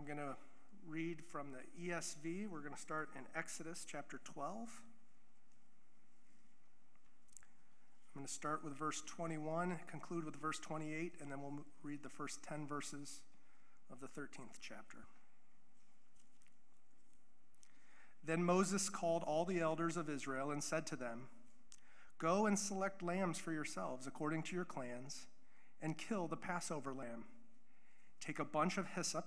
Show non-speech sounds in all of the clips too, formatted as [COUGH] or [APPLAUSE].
I'm going to read from the ESV. We're going to start in Exodus chapter 12. I'm going to start with verse 21, conclude with verse 28, and then we'll read the first 10 verses of the 13th chapter. Then Moses called all the elders of Israel and said to them, Go and select lambs for yourselves according to your clans, and kill the Passover lamb. Take a bunch of hyssop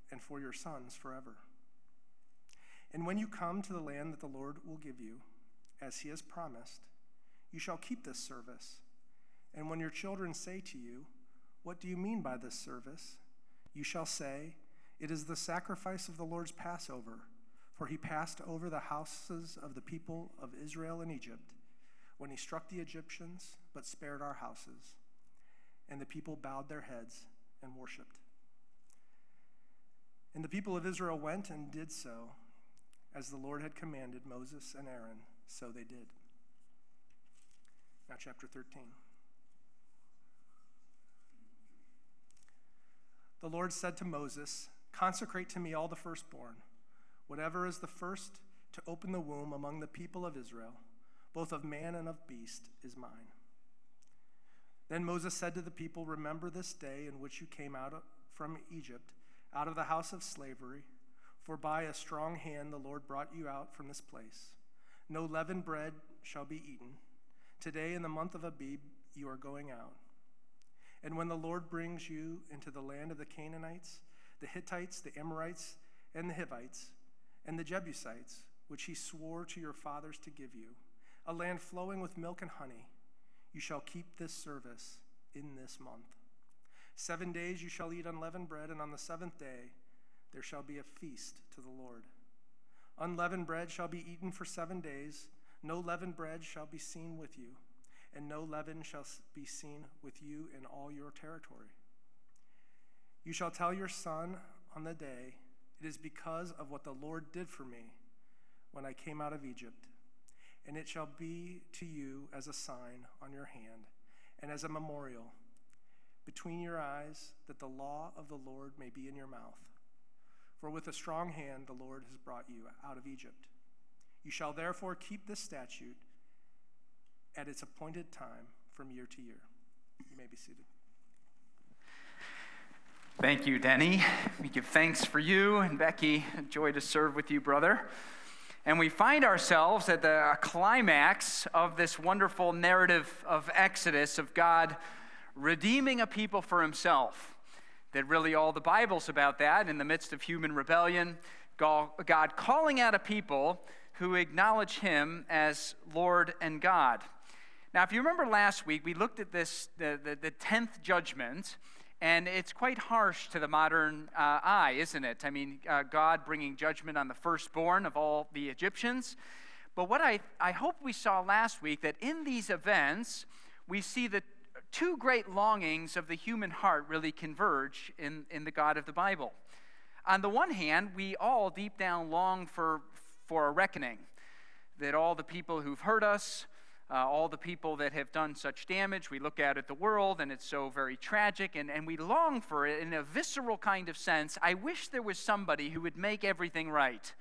and for your sons forever. And when you come to the land that the Lord will give you, as he has promised, you shall keep this service. And when your children say to you, What do you mean by this service? you shall say, It is the sacrifice of the Lord's Passover, for he passed over the houses of the people of Israel in Egypt when he struck the Egyptians, but spared our houses. And the people bowed their heads and worshiped. And the people of Israel went and did so, as the Lord had commanded Moses and Aaron, so they did. Now, chapter 13. The Lord said to Moses, Consecrate to me all the firstborn, whatever is the first to open the womb among the people of Israel, both of man and of beast, is mine. Then Moses said to the people, Remember this day in which you came out from Egypt out of the house of slavery, for by a strong hand the Lord brought you out from this place. No leavened bread shall be eaten. Today, in the month of Abib, you are going out. And when the Lord brings you into the land of the Canaanites, the Hittites, the Amorites, and the Hivites, and the Jebusites, which he swore to your fathers to give you, a land flowing with milk and honey, you shall keep this service in this month. Seven days you shall eat unleavened bread, and on the seventh day there shall be a feast to the Lord. Unleavened bread shall be eaten for seven days. No leavened bread shall be seen with you, and no leaven shall be seen with you in all your territory. You shall tell your son on the day, It is because of what the Lord did for me when I came out of Egypt. And it shall be to you as a sign on your hand and as a memorial between your eyes, that the law of the Lord may be in your mouth. For with a strong hand the Lord has brought you out of Egypt. You shall therefore keep this statute at its appointed time from year to year. You may be seated. Thank you, Denny. We give thanks for you and Becky. Joy to serve with you, brother. And we find ourselves at the climax of this wonderful narrative of Exodus, of God redeeming a people for himself. That really all the Bible's about that in the midst of human rebellion, God calling out a people who acknowledge him as Lord and God. Now, if you remember last week, we looked at this, the, the, the 10th judgment, and it's quite harsh to the modern uh, eye, isn't it? I mean, uh, God bringing judgment on the firstborn of all the Egyptians. But what I, I hope we saw last week, that in these events, we see that two great longings of the human heart really converge in, in the God of the Bible. On the one hand, we all deep down long for, for a reckoning, that all the people who've hurt us, uh, all the people that have done such damage, we look out at the world and it's so very tragic, and, and we long for it in a visceral kind of sense. I wish there was somebody who would make everything right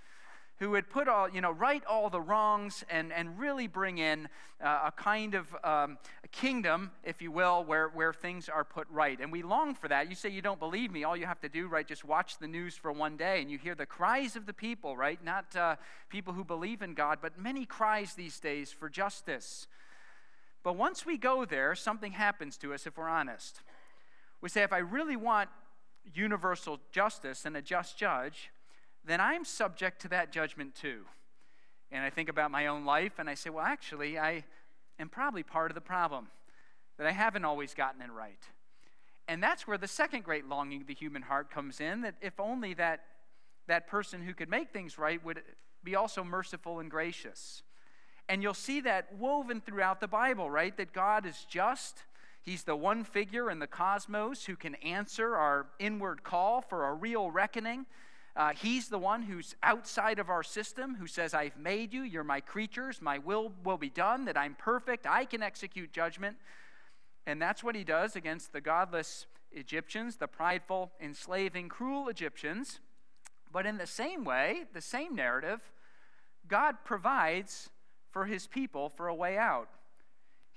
who would put all, you know, right all the wrongs and, and really bring in uh, a kind of um, a kingdom, if you will, where, where things are put right. And we long for that. You say you don't believe me. All you have to do, right, just watch the news for one day and you hear the cries of the people, right? Not uh, people who believe in God, but many cries these days for justice. But once we go there, something happens to us if we're honest. We say, if I really want universal justice and a just judge, then I'm subject to that judgment too. And I think about my own life and I say, well, actually, I am probably part of the problem, that I haven't always gotten it right. And that's where the second great longing of the human heart comes in that if only that that person who could make things right would be also merciful and gracious. And you'll see that woven throughout the Bible, right? That God is just. He's the one figure in the cosmos who can answer our inward call for a real reckoning. Uh, he's the one who's outside of our system, who says, I've made you, you're my creatures, my will will be done, that I'm perfect, I can execute judgment. And that's what he does against the godless Egyptians, the prideful, enslaving, cruel Egyptians. But in the same way, the same narrative, God provides for his people for a way out.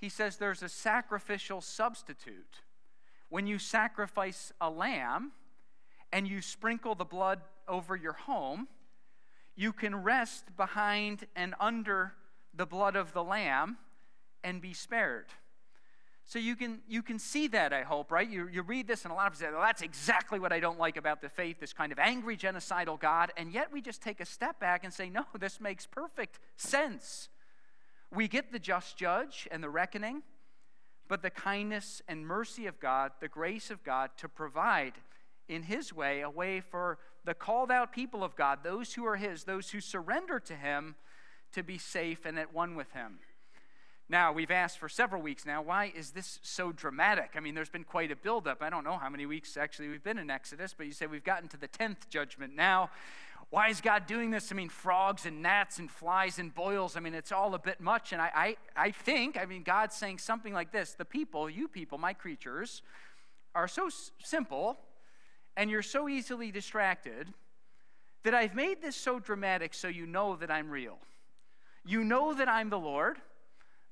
He says there's a sacrificial substitute. When you sacrifice a lamb and you sprinkle the blood over your home, you can rest behind and under the blood of the lamb and be spared. So you can, you can see that, I hope, right? You, you read this, and a lot of people say, well, that's exactly what I don't like about the faith, this kind of angry, genocidal God. And yet we just take a step back and say, no, this makes perfect sense. We get the just judge and the reckoning, but the kindness and mercy of God, the grace of God to provide in His way a way for the called out people of God, those who are His, those who surrender to Him, to be safe and at one with Him. Now, we've asked for several weeks now, why is this so dramatic? I mean, there's been quite a buildup. I don't know how many weeks actually we've been in Exodus, but you say we've gotten to the 10th judgment now. Why is God doing this? I mean, frogs and gnats and flies and boils. I mean, it's all a bit much. And I, I, I think, I mean, God's saying something like this The people, you people, my creatures, are so s- simple and you're so easily distracted that I've made this so dramatic so you know that I'm real. You know that I'm the Lord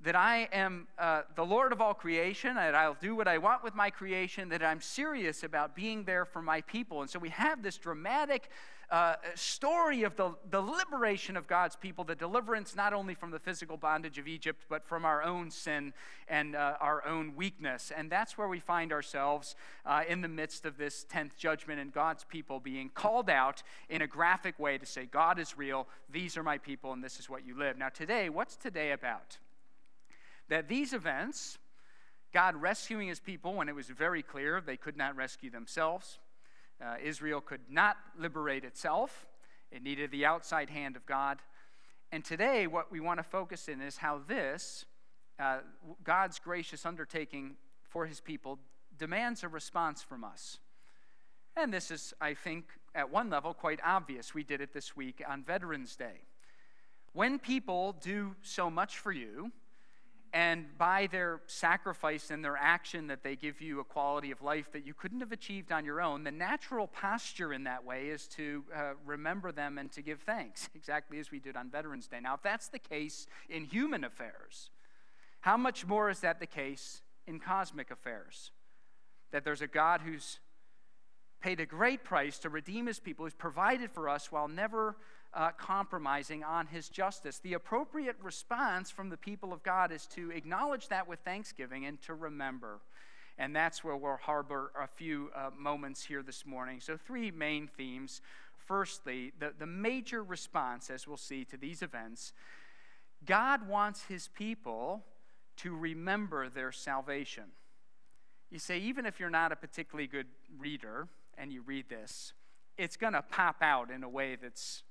that I am uh, the Lord of all creation, that I'll do what I want with my creation, that I'm serious about being there for my people. And so we have this dramatic uh, story of the, the liberation of God's people, the deliverance not only from the physical bondage of Egypt, but from our own sin and uh, our own weakness. And that's where we find ourselves uh, in the midst of this 10th judgment and God's people being called out in a graphic way to say, God is real, these are my people, and this is what you live. Now, today, what's today about? that these events, God rescuing his people when it was very clear they could not rescue themselves, uh, Israel could not liberate itself, it needed the outside hand of God. And today, what we want to focus in is how this, uh, God's gracious undertaking for his people, demands a response from us. And this is, I think, at one level, quite obvious. We did it this week on Veterans Day. When people do so much for you, and by their sacrifice and their action, that they give you a quality of life that you couldn't have achieved on your own, the natural posture in that way is to uh, remember them and to give thanks, [LAUGHS] exactly as we did on Veterans Day. Now, if that's the case in human affairs, how much more is that the case in cosmic affairs? That there's a God who's paid a great price to redeem his people, who's provided for us while never uh, compromising on his justice. The appropriate response from the people of God is to acknowledge that with thanksgiving and to remember. And that's where we'll harbor a few uh, moments here this morning. So, three main themes. Firstly, the, the major response, as we'll see, to these events God wants his people to remember their salvation. You say, even if you're not a particularly good reader and you read this, it's going to pop out in a way that's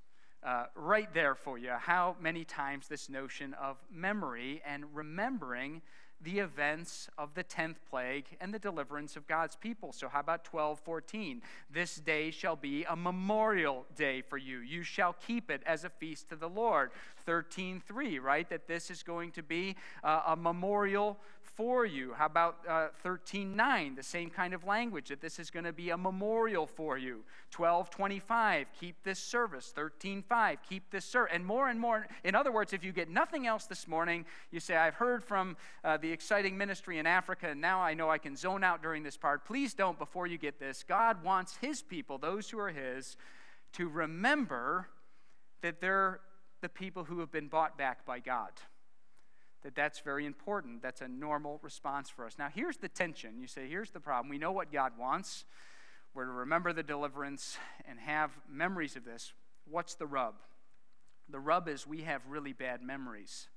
uh, right there for you how many times this notion of memory and remembering the events of the 10th plague and the deliverance of God's people. So, how about 12 14? This day shall be a memorial day for you. You shall keep it as a feast to the Lord. 13 3, right? That this is going to be uh, a memorial for you. How about uh, 13.9, the same kind of language, that this is going to be a memorial for you. 12.25, keep this service. 13.5, keep this service. And more and more. In other words, if you get nothing else this morning, you say, I've heard from uh, the exciting ministry in Africa, and now I know I can zone out during this part. Please don't before you get this. God wants his people, those who are his, to remember that they're the people who have been bought back by God that that's very important. That's a normal response for us. Now, here's the tension. You say, here's the problem. We know what God wants. We're to remember the deliverance and have memories of this. What's the rub? The rub is we have really bad memories.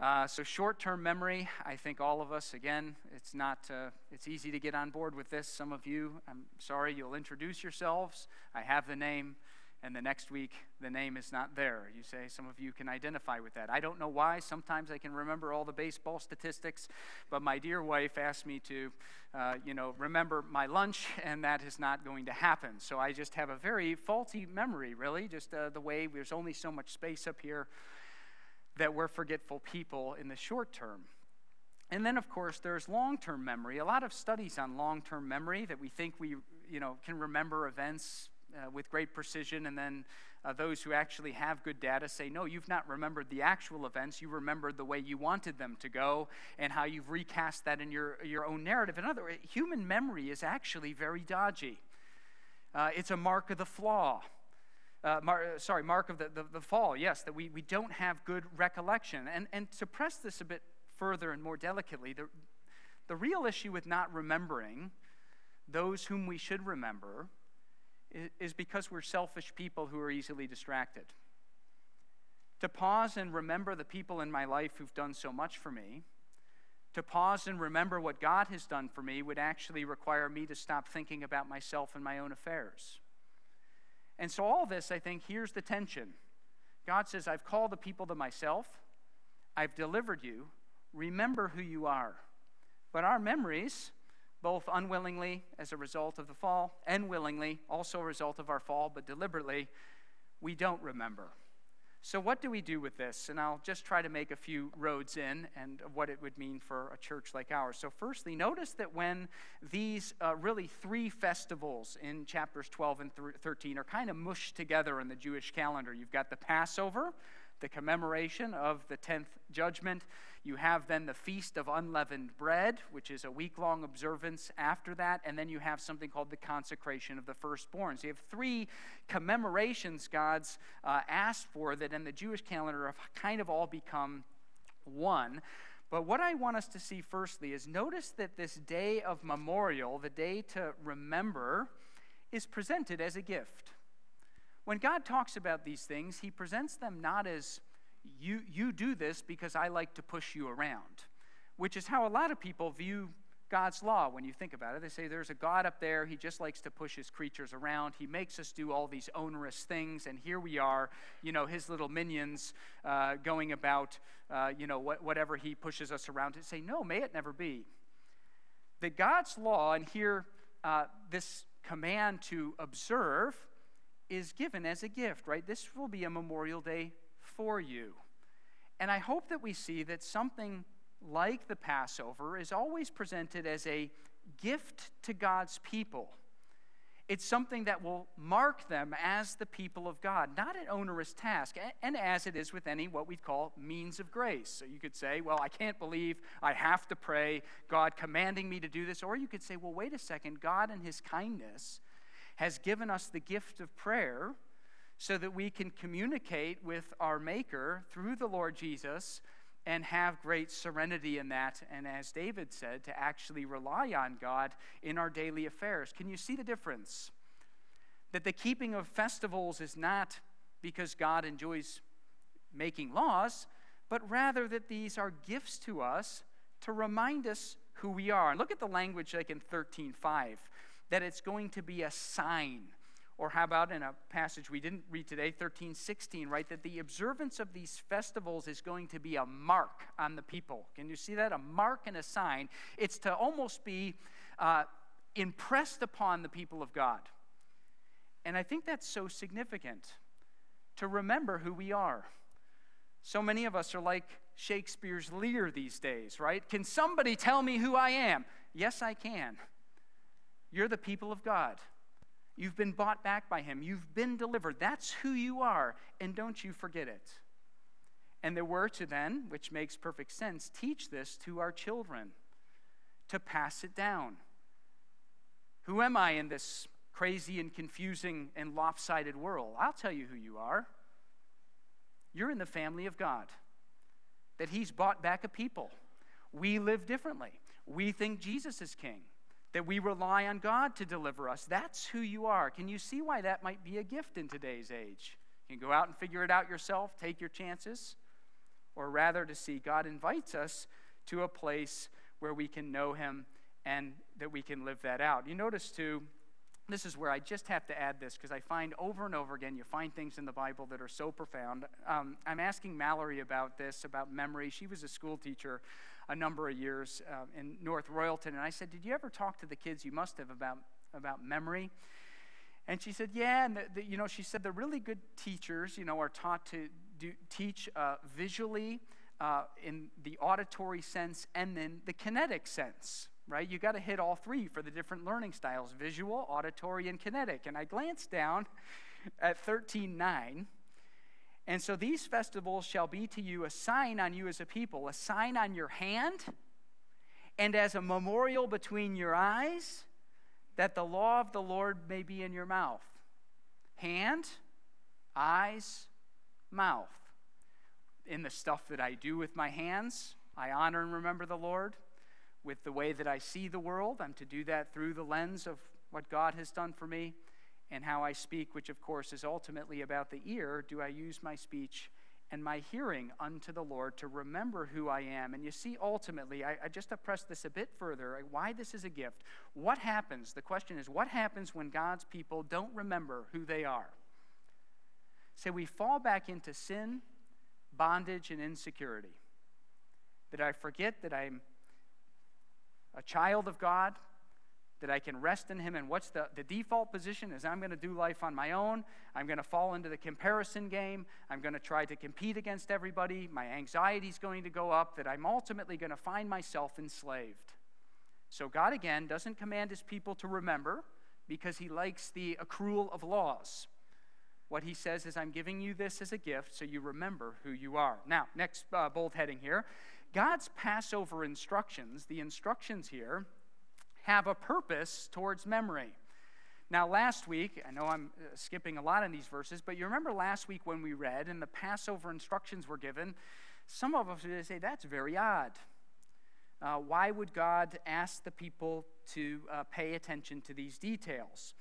Uh, so short-term memory, I think all of us. Again, it's not. Uh, it's easy to get on board with this. Some of you, I'm sorry, you'll introduce yourselves. I have the name. and the next week the name is not there. You say, some of you can identify with that. I don't know why. Sometimes I can remember all the baseball statistics, but my dear wife asked me to, uh, you know, remember my lunch, and that is not going to happen. So I just have a very faulty memory, really, just uh, the way there's only so much space up here that we're forgetful people in the short term. And then, of course, there's long term memory. A lot of studies on long term memory that we think we you know, can remember events uh, with great precision, and then uh, those who actually have good data say, no, you've not remembered the actual events. You remembered the way you wanted them to go and how you've recast that in your, your own narrative. In other words, human memory is actually very dodgy. Uh, it's a mark of the flaw. Uh, mar- sorry, mark of the, the, the, fall, yes, that we, we don't have good recollection. And, and to press this a bit further and more delicately, the, the real issue with not remembering those whom we should remember is because we're selfish people who are easily distracted. To pause and remember the people in my life who've done so much for me, to pause and remember what God has done for me would actually require me to stop thinking about myself and my own affairs. And so, all this, I think, here's the tension. God says, I've called the people to myself, I've delivered you, remember who you are. But our memories, both unwillingly as a result of the fall and willingly, also a result of our fall, but deliberately, we don't remember. So, what do we do with this? And I'll just try to make a few roads in and what it would mean for a church like ours. So, firstly, notice that when these uh, really three festivals in chapters 12 and 13 are kind of mushed together in the Jewish calendar, you've got the Passover, the commemoration of the 10th judgment. You have then the Feast of Unleavened Bread, which is a week long observance after that. And then you have something called the consecration of the firstborn. So you have three commemorations God's uh, asked for that in the Jewish calendar have kind of all become one. But what I want us to see firstly is notice that this day of memorial, the day to remember, is presented as a gift. When God talks about these things, he presents them not as you, you do this because I like to push you around, which is how a lot of people view God's law when you think about it. They say there's a God up there, he just likes to push his creatures around. He makes us do all these onerous things, and here we are, you know, his little minions uh, going about, uh, you know, what, whatever he pushes us around to say, no, may it never be. That God's law, and here uh, this command to observe, is given as a gift, right? This will be a Memorial Day for you. And I hope that we see that something like the Passover is always presented as a gift to God's people. It's something that will mark them as the people of God, not an onerous task, and as it is with any what we'd call means of grace. So you could say, Well, I can't believe I have to pray, God commanding me to do this. Or you could say, Well, wait a second, God in His kindness has given us the gift of prayer so that we can communicate with our Maker through the Lord Jesus and have great serenity in that. And as David said, to actually rely on God in our daily affairs. Can you see the difference? That the keeping of festivals is not because God enjoys making laws, but rather that these are gifts to us to remind us who we are. And look at the language like in 13:5 that it's going to be a sign. Or how about in a passage we didn't read today, 13, 16, right? That the observance of these festivals is going to be a mark on the people. Can you see that? A mark and a sign. It's to almost be uh, impressed upon the people of God. And I think that's so significant to remember who we are. So many of us are like Shakespeare's Lear these days, right? Can somebody tell me who I am? Yes, I can. You're the people of God. You've been bought back by Him. You've been delivered. That's who you are, and don't you forget it. And there were to then, which makes perfect sense, teach this to our children, to pass it down. Who am I in this crazy and confusing and lopsided world? I'll tell you who you are. You're in the family of God, that He's bought back a people. We live differently. We think Jesus is king that we rely on God to deliver us. That's who you are. Can you see why that might be a gift in today's age? You can go out and figure it out yourself, take your chances, or rather to see God invites us to a place where we can know Him and that we can live that out. You notice too this is where I just have to add this because I find over and over again you find things in the Bible that are so profound. Um, I'm asking Mallory about this, about memory. She was a school teacher a number of years uh, in North Royalton, and I said, Did you ever talk to the kids? You must have about, about memory. And she said, Yeah, and the, the, you know, she said the really good teachers, you know, are taught to do, teach uh, visually uh, in the auditory sense and then the kinetic sense right? You got to hit all three for the different learning styles visual, auditory, and kinetic. And I glanced down [LAUGHS] at 13.9. And so these festivals shall be to you a sign on you as a people, a sign on your hand, and as a memorial between your eyes, that the law of the Lord may be in your mouth. Hand, eyes, mouth. In the stuff that I do with my hands, I honor and remember the Lord with the way that I see the world. I'm to do that through the lens of what God has done for me and how I speak, which of course is ultimately about the ear. Do I use my speech and my hearing unto the Lord to remember who I am? And you see, ultimately, I, I just press this a bit further, why this is a gift. What happens? The question is, what happens when God's people don't remember who they are? Say, so we fall back into sin, bondage, and insecurity. That I forget that I'm a child of God, that I can rest in Him. And what's the, the default position is I'm going to do life on my own. I'm going to fall into the comparison game. I'm going to try to compete against everybody. My anxiety is going to go up, that I'm ultimately going to find myself enslaved. So God, again, doesn't command His people to remember because He likes the accrual of laws. What He says is, I'm giving you this as a gift so you remember who you are. Now, next uh, bold heading here God's Passover instructions, the instructions here, have a purpose towards memory. Now, last week, I know I'm uh, skipping a lot in these verses, but you remember last week when we read and the Passover instructions were given, some of us would say that's very odd. Uh, why would God ask the people to uh, pay attention to these details?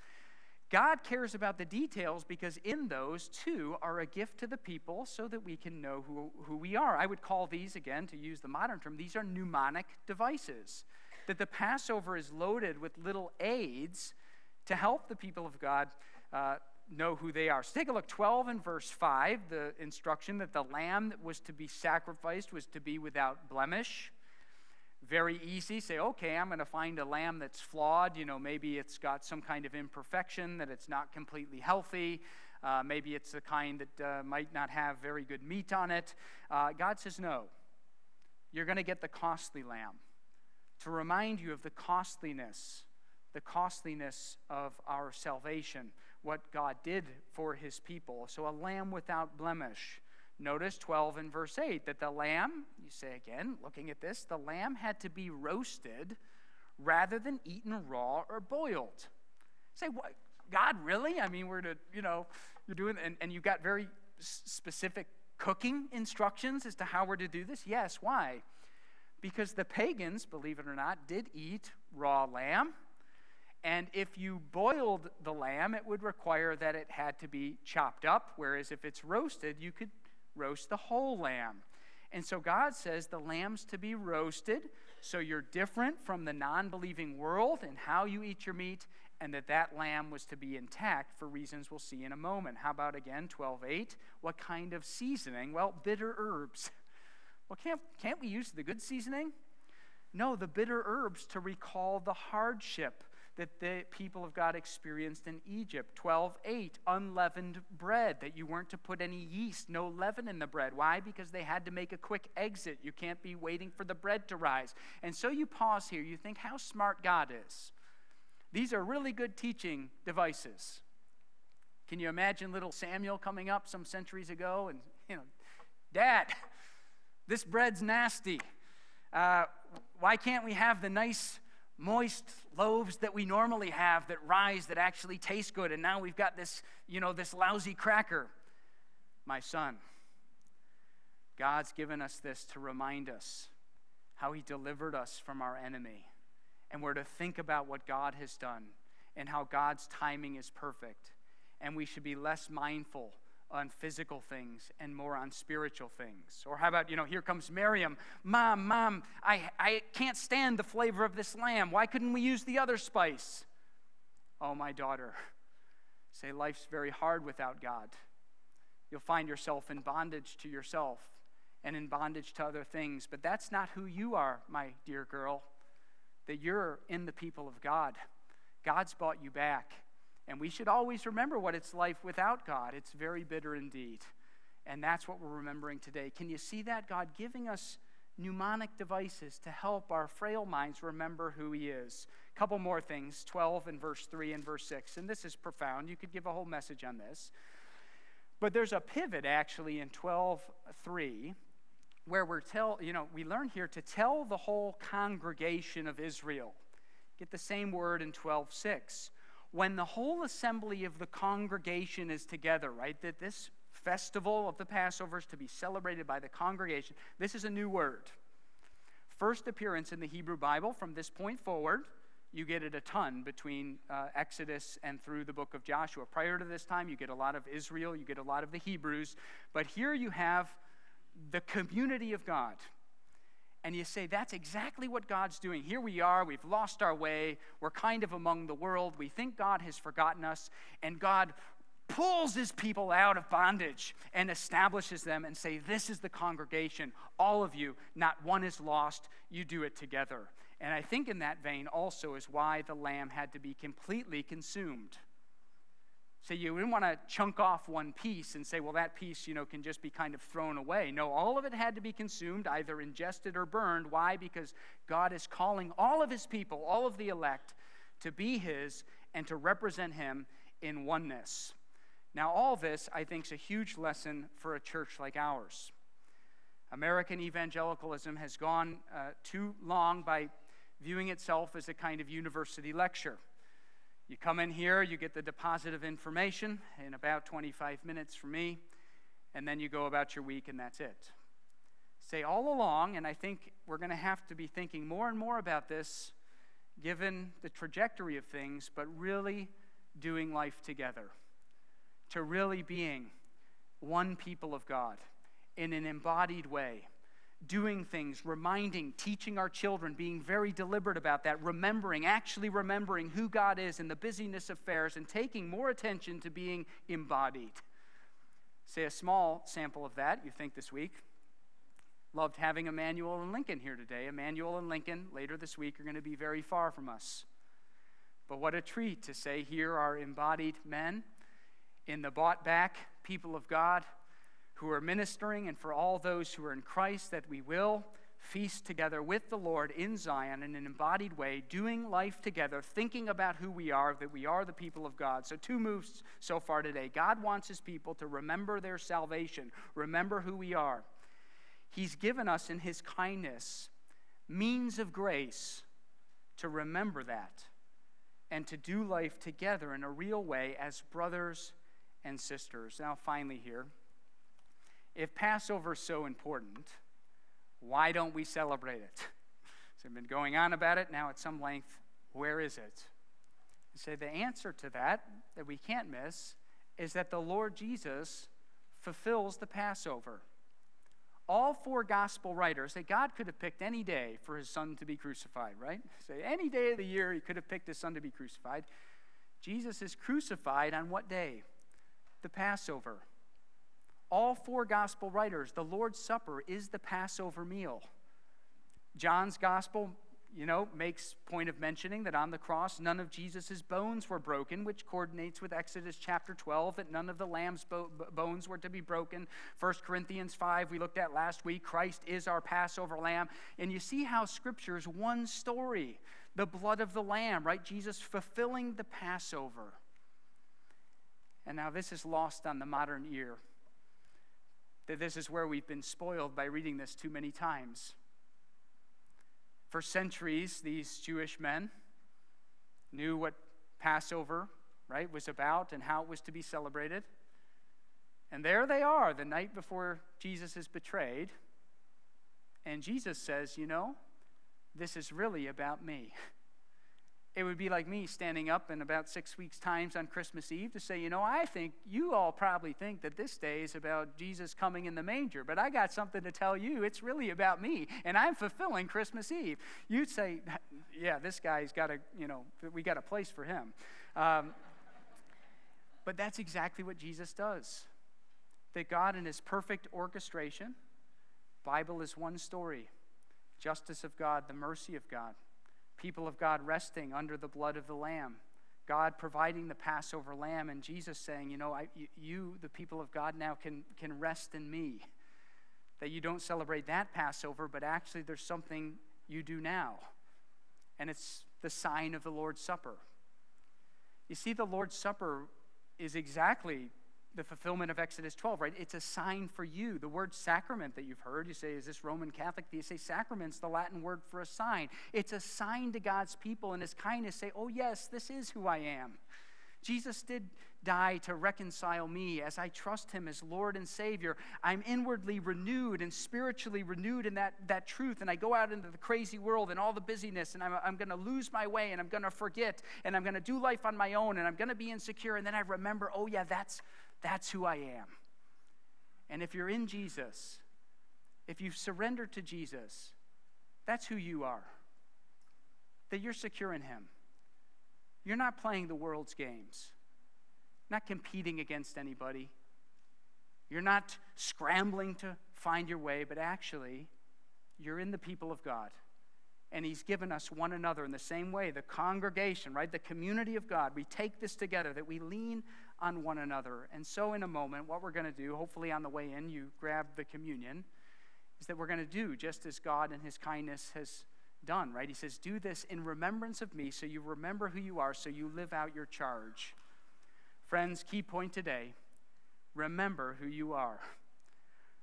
God cares about the details because in those, too, are a gift to the people so that we can know who, who we are. I would call these, again, to use the modern term, these are mnemonic devices. That the Passover is loaded with little aids to help the people of God uh, know who they are. So take a look, 12 and verse 5, the instruction that the lamb that was to be sacrificed was to be without blemish very easy. Say, okay, I'm going to find a lamb that's flawed. You know, maybe it's got some kind of imperfection, that it's not completely healthy. Uh, maybe it's the kind that uh, might not have very good meat on it. Uh, God says, no. You're going to get the costly lamb to remind you of the costliness, the costliness of our salvation, what God did for his people. So, a lamb without blemish. Notice 12 and verse 8 that the lamb, you say again, looking at this, the lamb had to be roasted rather than eaten raw or boiled. Say, what? God, really? I mean, we're to, you know, you're doing, and, and you've got very specific cooking instructions as to how we're to do this? Yes. Why? Because the pagans, believe it or not, did eat raw lamb. And if you boiled the lamb, it would require that it had to be chopped up, whereas if it's roasted, you could roast the whole lamb. And so God says the lamb's to be roasted, so you're different from the non believing world in how you eat your meat, and that that lamb was to be intact for reasons we'll see in a moment. How about again 12:8? What kind of seasoning? Well, bitter herbs. Well, can't, can't we use the good seasoning? No, the bitter herbs to recall the hardship that the people of God experienced in Egypt. 12:8 unleavened bread that you weren't to put any yeast, no leaven in the bread. Why? Because they had to make a quick exit. You can't be waiting for the bread to rise. And so you pause here. You think how smart God is. These are really good teaching devices. Can you imagine little Samuel coming up some centuries ago and, you know, Dad, this bread's nasty. Uh, why can't we have the nice moist loaves that we normally have that rise that actually taste good. And now we've got this you know this lousy cracker. My son god's given us this to remind us how he delivered us from our enemy and we're to think about what god has done and how god's timing is perfect. And we should be less mindful on physical things and more on spiritual things. Or how about, you know, here comes Miriam. Mom, mom, I, I can't stand the flavor of this lamb. Why couldn't we use the other spice? Oh, my daughter, say life's very hard without God. You'll find yourself in bondage to yourself and in bondage to other things. But that's not who you are, my dear girl, that you're in the people of God. God's bought you back. And we should always remember what it's like without God. It's very bitter indeed. And that's what we're remembering today. Can you see that? God giving us mnemonic devices to help our frail minds remember who He is. A couple more things 12 and verse 3 and verse 6. And this is profound. You could give a whole message on this. But there's a pivot actually in 12 3 where we're tell, you know, we learn here to tell the whole congregation of Israel. Get the same word in 12:6. When the whole assembly of the congregation is together, right? That this festival of the Passover is to be celebrated by the congregation. This is a new word. First appearance in the Hebrew Bible from this point forward. You get it a ton between uh, Exodus and through the book of Joshua. Prior to this time, you get a lot of Israel, you get a lot of the Hebrews. But here you have the community of God. And you say, that's exactly what God's doing. Here we are, we've lost our way, we're kind of among the world, we think God has forgotten us, and God pulls his people out of bondage and establishes them and say this is the congregation. All of you not one is lost. You do it together. And i think in that vein also is why the lamb had to be completely consumed so you didn't want to chunk off one piece and say, well, that piece, you know, can just be kind of thrown away. No, all of it had to be consumed, either ingested or burned. Why? Because God is calling all of his people, all of the elect, to be his and to represent him in oneness. Now, all this, I think, is a huge lesson for a church like ours. American evangelicalism has gone uh, too long by viewing itself as a kind of university lecture. You come in here, you get the deposit of information in about 25 minutes from me, and then you go about your week, and that's it. Say all along, and I think we're going to have to be thinking more and more about this given the trajectory of things, but really doing life together, to really being one people of God in an embodied way doing things, reminding, teaching our children, being very deliberate about that, remembering, actually remembering who God is in the busyness of affairs, and taking more attention to being embodied. Say a small sample of that, you think this week. Loved having Emmanuel and Lincoln here today. Emmanuel and Lincoln later this week are going to be very far from us. But what a treat to say here are embodied men in the bought back people of God who are ministering and for all those who are in Christ that we will feast together with the Lord in Zion in an embodied way, doing life together, thinking about who we are, that we are the people of God. So, two moves so far today. God wants his people to remember their salvation, remember who we are. He's given us in his kindness means of grace to remember that and to do life together in a real way as brothers and sisters. Now, finally, here. If Passover is so important, why don't we celebrate it? So I've been going on about it now at some length. Where is it? Say so the answer to that, that we can't miss, is that the Lord Jesus fulfills the Passover. All four gospel writers say God could have picked any day for his son to be crucified, right? Say any day of the year he could have picked his son to be crucified. Jesus is crucified on what day? The Passover all four gospel writers, the Lord's Supper is the Passover meal. John's gospel, you know, makes point of mentioning that on the cross none of Jesus' bones were broken, which coordinates with Exodus chapter 12 that none of the lamb's bo- bones were to be broken. 1 Corinthians 5, we looked at last week, Christ is our Passover lamb. And you see how scripture is one story the blood of the lamb, right? Jesus fulfilling the Passover. And now this is lost on the modern ear that this is where we've been spoiled by reading this too many times. For centuries, these Jewish men knew what Passover, right, was about and how it was to be celebrated. And there they are the night before Jesus is betrayed. And Jesus says, You know, this is really about me. [LAUGHS] It would be like me standing up in about six weeks' times on Christmas Eve to say, you know, I think you all probably think that this day is about Jesus coming in the manger, but I got something to tell you. It's really about me, and I'm fulfilling Christmas Eve. You'd say, yeah, this guy's got a, you know, we got a place for him. Um, but that's exactly what Jesus does. That God, in his perfect orchestration, Bible is one story justice of God, the mercy of God, people of God resting under the blood of the Lamb, God providing the Passover lamb, and Jesus saying, You know, I, you, the people of God, now can, can rest in me. That you don't celebrate that Passover, but actually there's something you do now. And it's the sign of the Lord's Supper. You see, the Lord's Supper is exactly the fulfillment of Exodus 12, right? It's a sign for you. The word sacrament that you've heard, you say, is this Roman Catholic? You say sacrament's the Latin word for a sign. It's a sign to God's people and his kindness. Say, oh, yes, this is who I am. Jesus did die to reconcile me as I trust him as Lord and Savior. I'm inwardly renewed and spiritually renewed in that, that truth. And I go out into the crazy world and all the busyness, and I'm, I'm going to lose my way, and I'm going to forget, and I'm going to do life on my own, and I'm going to be insecure. And then I remember, oh, yeah, that's, that's who I am. And if you're in Jesus, if you've surrendered to Jesus, that's who you are. That you're secure in Him. You're not playing the world's games, not competing against anybody. You're not scrambling to find your way, but actually, you're in the people of God. And He's given us one another in the same way the congregation, right? The community of God. We take this together, that we lean on one another. And so, in a moment, what we're going to do, hopefully on the way in, you grab the communion, is that we're going to do just as God in His kindness has done, right? He says, Do this in remembrance of me, so you remember who you are, so you live out your charge. Friends, key point today remember who you are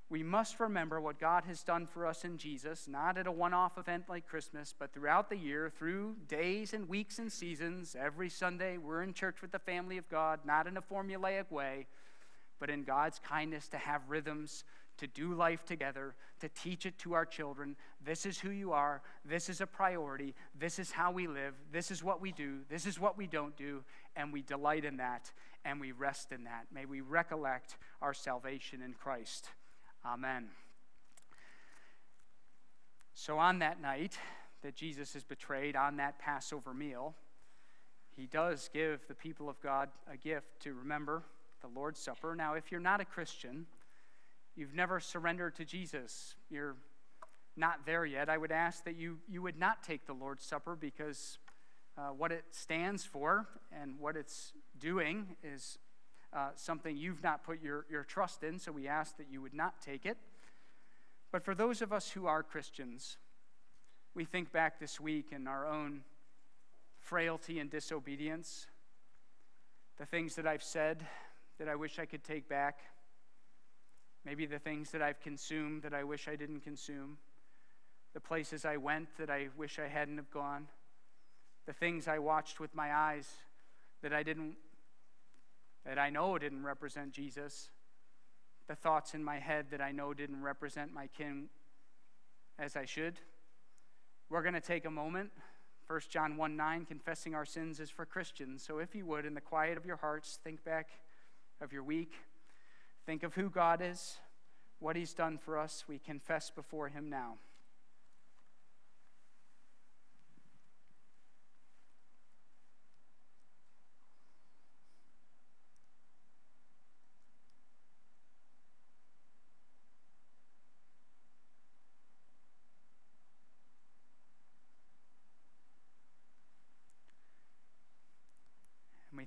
we must remember what God has done for us in Jesus, not at a one off event like Christmas, but throughout the year, through days and weeks and seasons. Every Sunday, we're in church with the family of God, not in a formulaic way, but in God's kindness to have rhythms, to do life together, to teach it to our children. This is who you are. This is a priority. This is how we live. This is what we do. This is what we don't do. And we delight in that and we rest in that. May we recollect our salvation in Christ. Amen. So, on that night that Jesus is betrayed, on that Passover meal, he does give the people of God a gift to remember the Lord's Supper. Now, if you're not a Christian, you've never surrendered to Jesus, you're not there yet, I would ask that you, you would not take the Lord's Supper because uh, what it stands for and what it's doing is uh, something you've not put your, your trust in, so we ask that you would not take it. But for those of us who are Christians, we think back this week in our own frailty and disobedience, the things that I've said that I wish I could take back, maybe the things that I've consumed that I wish I didn't consume, the places I went that I wish I hadn't have gone, the things I watched with my eyes that I didn't that I know didn't represent Jesus, the thoughts in my head that I know didn't represent my kin as I should. We're going to take a moment. 1 John 1 9, confessing our sins is for Christians. So if you would, in the quiet of your hearts, think back of your week. Think of who God is, what He's done for us. We confess before Him now.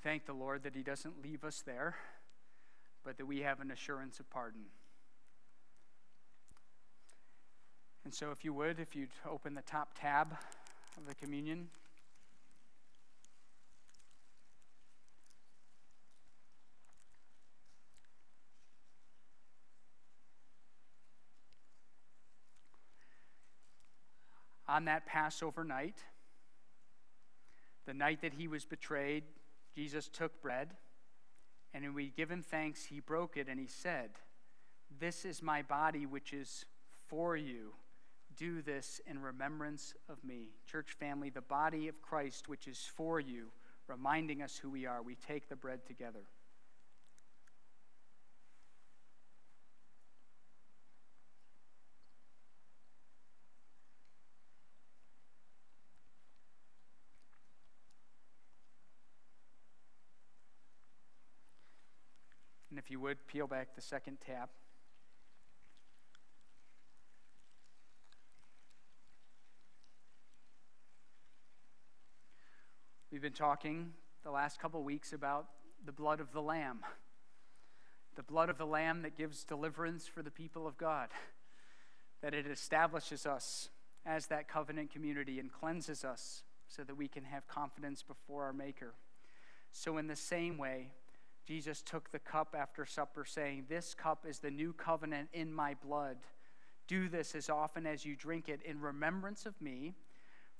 Thank the Lord that He doesn't leave us there, but that we have an assurance of pardon. And so, if you would, if you'd open the top tab of the communion. On that Passover night, the night that he was betrayed, Jesus took bread, and when we give him thanks, he broke it, and he said, This is my body, which is for you. Do this in remembrance of me. Church family, the body of Christ, which is for you, reminding us who we are. We take the bread together. If you would, peel back the second tab. We've been talking the last couple weeks about the blood of the Lamb, the blood of the Lamb that gives deliverance for the people of God, that it establishes us as that covenant community and cleanses us so that we can have confidence before our Maker. So, in the same way, Jesus took the cup after supper, saying, This cup is the new covenant in my blood. Do this as often as you drink it in remembrance of me.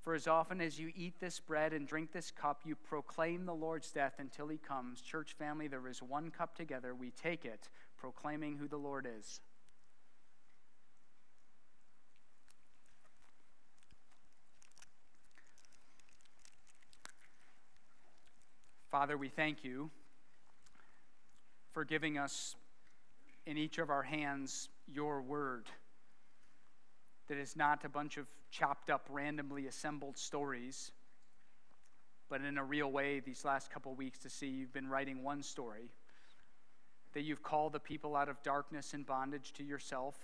For as often as you eat this bread and drink this cup, you proclaim the Lord's death until he comes. Church family, there is one cup together. We take it, proclaiming who the Lord is. Father, we thank you for giving us in each of our hands your word that is not a bunch of chopped up, randomly assembled stories, but in a real way, these last couple weeks, to see you've been writing one story that you've called the people out of darkness and bondage to yourself,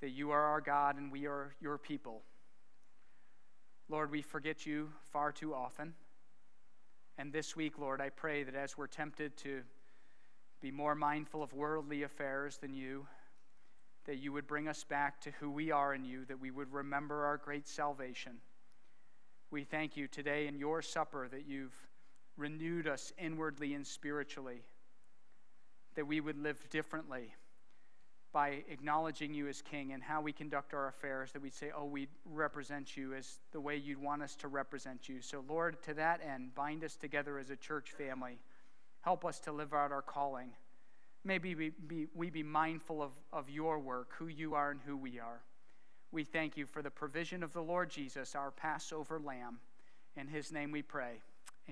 that you are our God and we are your people. Lord, we forget you far too often. And this week, Lord, I pray that as we're tempted to be more mindful of worldly affairs than you, that you would bring us back to who we are in you, that we would remember our great salvation. We thank you today in your supper that you've renewed us inwardly and spiritually, that we would live differently by acknowledging you as King and how we conduct our affairs, that we'd say, Oh, we represent you as the way you'd want us to represent you. So, Lord, to that end, bind us together as a church family. Help us to live out our calling. Maybe we be, we be mindful of, of your work, who you are and who we are. We thank you for the provision of the Lord Jesus, our Passover lamb. In his name we pray.